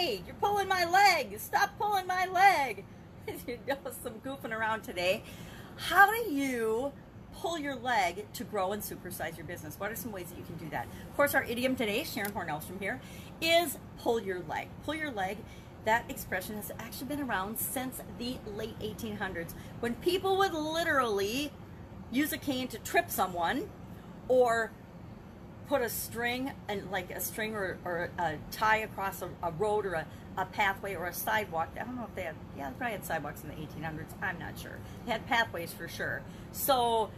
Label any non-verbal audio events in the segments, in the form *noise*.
hey, you're pulling my leg. Stop pulling my leg. *laughs* you know, some goofing around today. How do you pull your leg to grow and supersize your business? What are some ways that you can do that? Of course, our idiom today, Sharon Hornellstrom here, is pull your leg. Pull your leg. That expression has actually been around since the late 1800s when people would literally use a cane to trip someone or put a string and like a string or, or a tie across a, a road or a, a, pathway or a sidewalk. I don't know if they had, yeah, they probably had sidewalks in the 1800s. I'm not sure. They had pathways for sure. So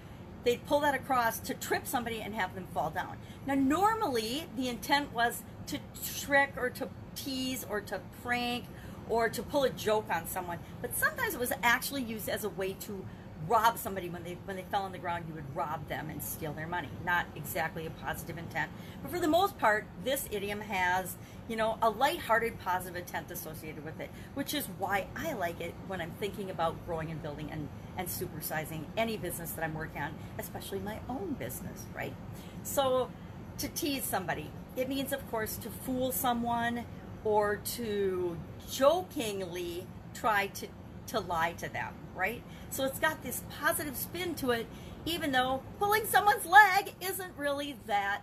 they'd pull that across to trip somebody and have them fall down. Now, normally the intent was to trick or to tease or to prank or to pull a joke on someone, but sometimes it was actually used as a way to rob somebody when they when they fell on the ground you would rob them and steal their money. Not exactly a positive intent. But for the most part this idiom has you know a light-hearted positive intent associated with it which is why i like it when i'm thinking about growing and building and and supersizing any business that i'm working on especially my own business right? So to tease somebody it means of course to fool someone or to jokingly try to to lie to them, right? So it's got this positive spin to it, even though pulling someone's leg isn't really that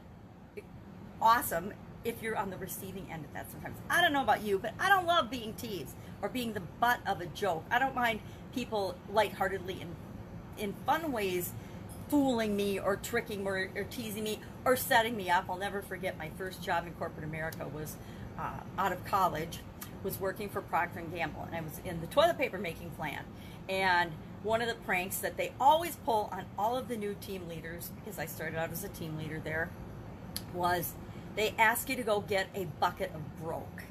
awesome if you're on the receiving end of that sometimes. I don't know about you, but I don't love being teased or being the butt of a joke. I don't mind people lightheartedly and in fun ways fooling me or tricking me or, or, teasing me or setting me up. I'll never forget my first job in corporate America was uh, out of college was working for Procter & Gamble, and I was in the toilet paper making plant. And one of the pranks that they always pull on all of the new team leaders, because I started out as a team leader there, was they ask you to go get a bucket of broke.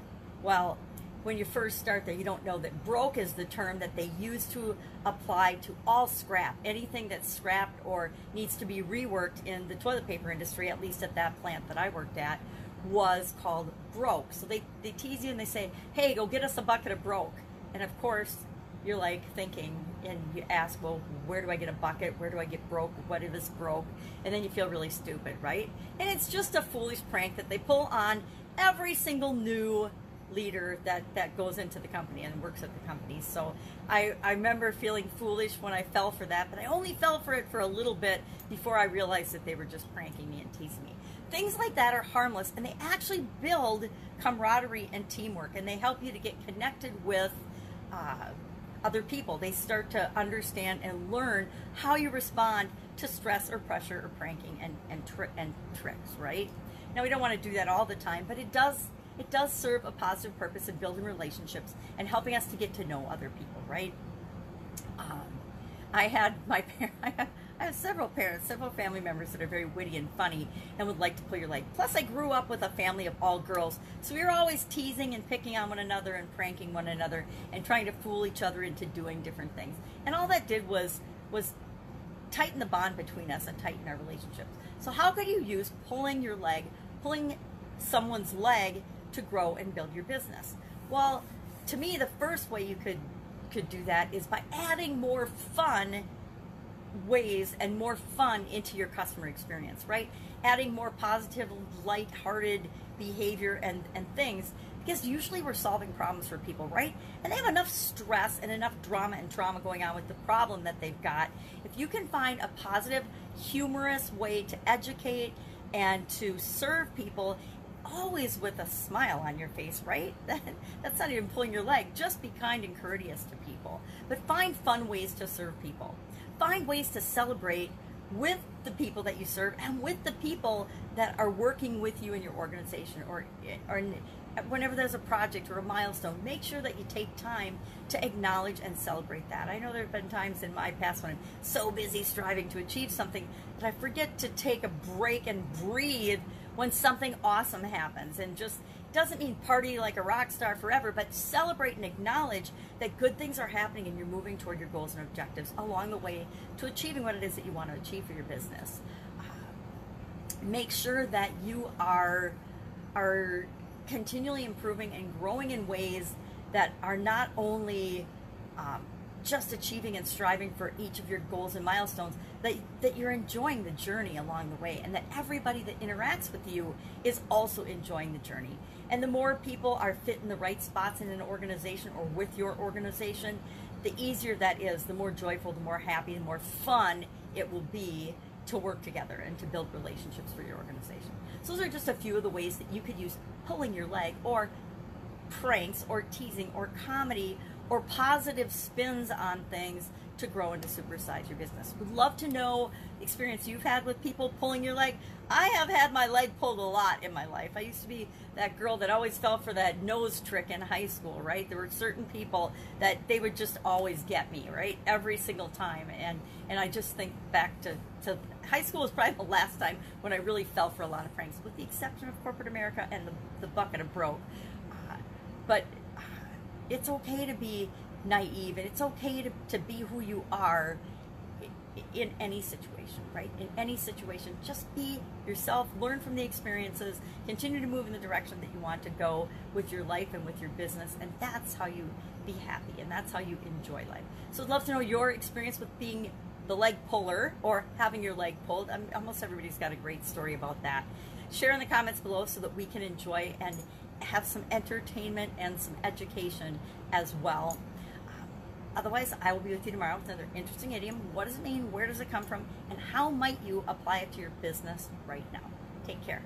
Well, when you first start there, you don't know that broke is the term that they use to apply to all scrap. Anything that's scrapped or needs to be reworked in the toilet paper industry, at least at that plant that I worked at, was called broke. So they, they tease you and they say, hey, go get us a bucket of broke. And of course, you're like thinking and you ask, well, where do I get a bucket? Where do I get broke? What if it's broke? And then you feel really stupid, right? And it's just a foolish prank that they pull on every single new leader that, that goes into the company and works at the company. So I, I remember feeling foolish when I fell for that, but I only fell for it for a little bit before I realized that they were just pranking me and teasing me. Things like that are harmless and they actually build camaraderie and teamwork and they help you to get connected with uh, other people. They start to understand and learn how you respond to stress or pressure or pranking and, and, tri- and tricks, right? Now, we don't want to do that all the time, but it does it does serve a positive purpose in building relationships and helping us to get to know other people, right? Um, I had my *laughs* parents, I have several parents, several family members that are very witty and funny and would like to pull your leg. Plus, I grew up with a family of all girls, so we were always teasing and picking on one another and pranking one another and trying to fool each other into doing different things. And all that did was was tighten the bond between us and tighten our relationships. So, how could you use pulling your leg, pulling someone's leg to grow and build your business? Well, to me, the first way you could could do that is by adding more fun ways and more fun into your customer experience, right? Adding more positive, light-hearted behavior and, and things because usually we're solving problems for people, right? And they have enough stress and enough drama and trauma going on with the problem that they've got. If you can find a positive, humorous way to educate and to serve people, always with a smile on your face, right? *laughs* that's not even pulling your leg. Just be kind and courteous to people. But find fun ways to serve people find ways to celebrate with the people that you serve and with the people that are working with you in your organization or, or whenever there's a project or a milestone, make sure that you take time to acknowledge and celebrate that. I know there have been times in my past when I'm so busy striving to achieve something that I forget to take a break and breathe when something awesome happens and just doesn't mean party like a rock star forever, but celebrate and acknowledge that good things are happening and you're moving toward your goals and objectives along the way to achieving what it is that you want to achieve for your business. Uh, make sure that you are are continually improving and growing in ways that are not only um, just achieving and striving for each of your goals and milestones, that, that you're enjoying the journey along the way, and that everybody that interacts with you is also enjoying the journey. And the more people are fit in the right spots in an organization or with your organization, the easier that is, the more joyful, the more happy, the more fun it will be to work together and to build relationships for your organization. So those are just a few of the ways that you could use pulling your leg or pranks or teasing or comedy or positive spins on things to grow and to supersize your business. We'd love to know experience you've had with people pulling your leg. I have had my leg pulled a lot in my life. I used to be that girl that always fell for that nose trick in high school, right? There were certain people that they would just always get me, right? Every single time. And and I just think back to, to high school was probably *laughs* the last time when I really fell for a lot of pranks, with the exception of corporate America and the, the bucket of broke. Uh, but it's okay to be naive and it's okay to, to be who you are in any situation, right? In any situation, just be yourself, learn from the experiences, continue to move in the direction that you want to go with your life and with your business, and that's how you be happy and that's how you enjoy life. So I'd love to know your experience with being the leg puller or having your leg pulled. I almost everybody's got a great story about that. Share in the comments below so that we can enjoy and have some entertainment and some education as well. Um, otherwise, I will be with you tomorrow with another interesting idiom. What does it mean? Where does it come from? And how might you apply it to your business right now? Take care.